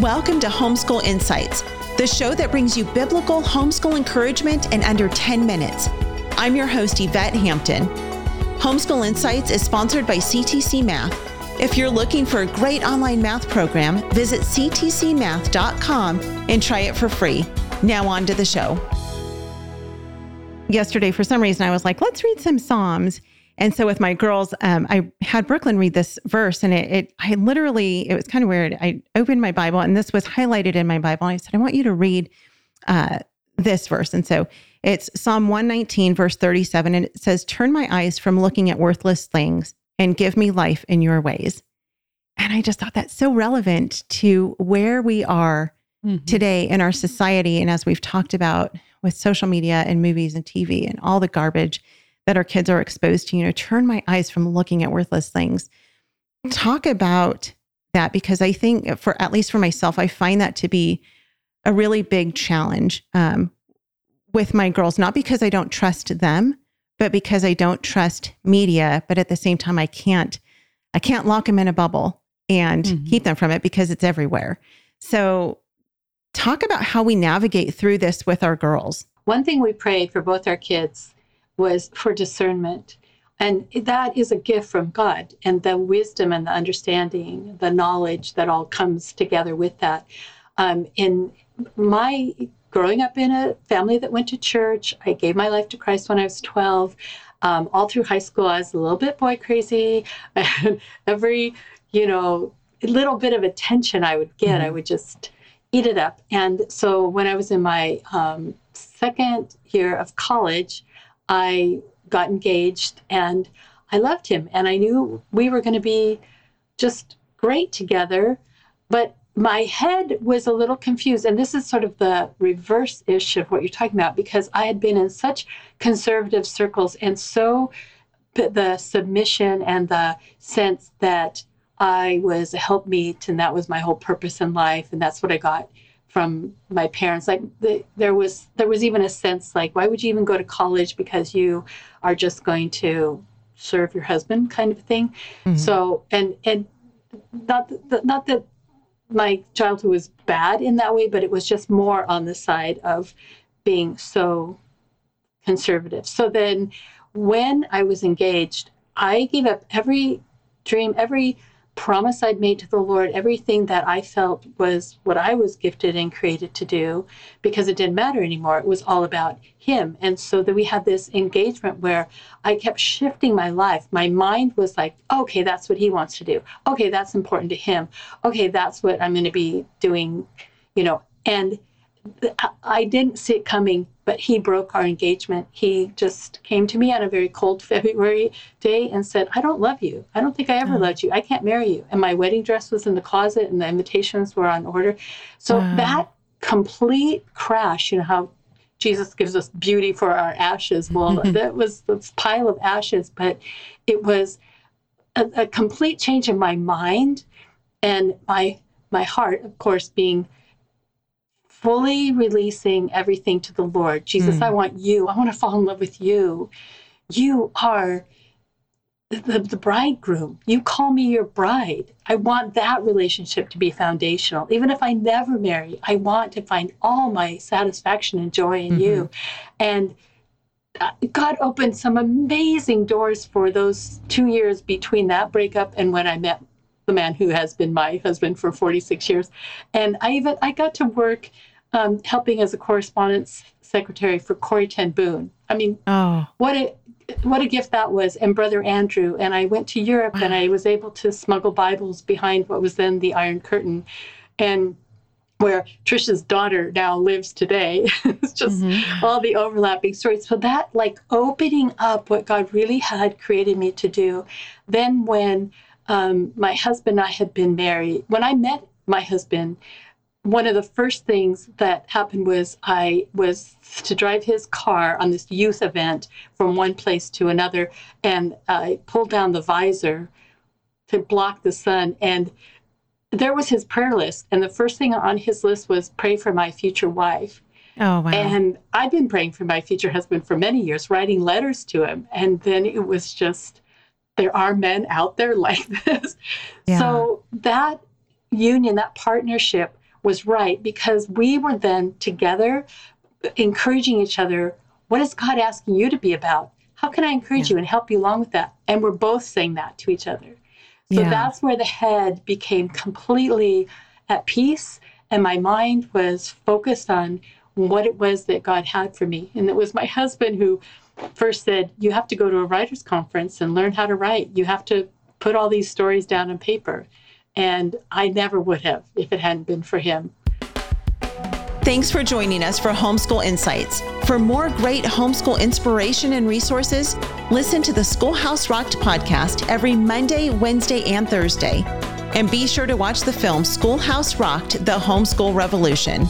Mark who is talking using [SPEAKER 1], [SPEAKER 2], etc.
[SPEAKER 1] Welcome to Homeschool Insights, the show that brings you biblical homeschool encouragement in under 10 minutes. I'm your host, Yvette Hampton. Homeschool Insights is sponsored by CTC Math. If you're looking for a great online math program, visit ctcmath.com and try it for free. Now, on to the show. Yesterday, for some reason, I was like, let's read some Psalms. And so with my girls, um, I had Brooklyn read this verse, and it, it, I literally, it was kind of weird. I opened my Bible, and this was highlighted in my Bible. And I said, I want you to read uh, this verse. And so it's Psalm 119, verse 37, and it says, Turn my eyes from looking at worthless things and give me life in your ways. And I just thought that's so relevant to where we are mm-hmm. today in our society. And as we've talked about with social media and movies and TV and all the garbage that our kids are exposed to, you know, turn my eyes from looking at worthless things. Talk about that because I think, for at least for myself, I find that to be a really big challenge um, with my girls, not because I don't trust them, but because I don't trust media. But at the same time, I can't, I can't lock them in a bubble and mm-hmm. keep them from it because it's everywhere. So, talk about how we navigate through this with our girls.
[SPEAKER 2] One thing we prayed for both our kids was for discernment. And that is a gift from God, and the wisdom and the understanding, the knowledge that all comes together with that. Um, in my growing up in a family that went to church, I gave my life to Christ when I was 12. Um, all through high school, I was a little bit boy crazy. And every, you know, little bit of attention I would get, mm-hmm. I would just eat it up. And so when I was in my um, second year of college, I got engaged and I loved him and I knew we were going to be just great together. But my head was a little confused. And this is sort of the reverse ish of what you're talking about because I had been in such conservative circles and so the submission and the sense that I was a helpmeet and that was my whole purpose in life. And that's what I got from my parents like the, there was there was even a sense like why would you even go to college because you are just going to serve your husband kind of thing mm-hmm. so and and not that not that my childhood was bad in that way but it was just more on the side of being so conservative so then when i was engaged i gave up every dream every promise I'd made to the Lord, everything that I felt was what I was gifted and created to do, because it didn't matter anymore. It was all about Him. And so that we had this engagement where I kept shifting my life. My mind was like, okay, that's what He wants to do. Okay, that's important to Him. Okay, that's what I'm going to be doing, you know. And I didn't see it coming, but he broke our engagement. He just came to me on a very cold February day and said, I don't love you. I don't think I ever oh. loved you. I can't marry you. And my wedding dress was in the closet and the invitations were on order. So that complete crash, you know, how Jesus gives us beauty for our ashes. Well, that was this pile of ashes, but it was a, a complete change in my mind and my my heart, of course, being fully releasing everything to the Lord. Jesus, mm. I want you. I want to fall in love with you. You are the, the bridegroom. You call me your bride. I want that relationship to be foundational. Even if I never marry, I want to find all my satisfaction and joy in mm-hmm. you. And uh, God opened some amazing doors for those two years between that breakup and when I met the man who has been my husband for 46 years. And I even I got to work um, helping as a correspondence secretary for Corrie Ten Boom. I mean, oh. what a what a gift that was, and Brother Andrew. And I went to Europe, wow. and I was able to smuggle Bibles behind what was then the Iron Curtain, and where Tricia's daughter now lives today. it's just mm-hmm. all the overlapping stories. So that like opening up what God really had created me to do. Then when um, my husband and I had been married, when I met my husband, one of the first things that happened was I was to drive his car on this youth event from one place to another, and I pulled down the visor to block the sun. And there was his prayer list, and the first thing on his list was pray for my future wife.
[SPEAKER 1] Oh, wow.
[SPEAKER 2] And I've been praying for my future husband for many years, writing letters to him. And then it was just, there are men out there like this. Yeah. So that union, that partnership, was right because we were then together encouraging each other. What is God asking you to be about? How can I encourage yeah. you and help you along with that? And we're both saying that to each other. So yeah. that's where the head became completely at peace. And my mind was focused on what it was that God had for me. And it was my husband who first said, You have to go to a writer's conference and learn how to write. You have to put all these stories down on paper. And I never would have if it hadn't been for him.
[SPEAKER 1] Thanks for joining us for Homeschool Insights. For more great homeschool inspiration and resources, listen to the Schoolhouse Rocked podcast every Monday, Wednesday, and Thursday. And be sure to watch the film Schoolhouse Rocked The Homeschool Revolution.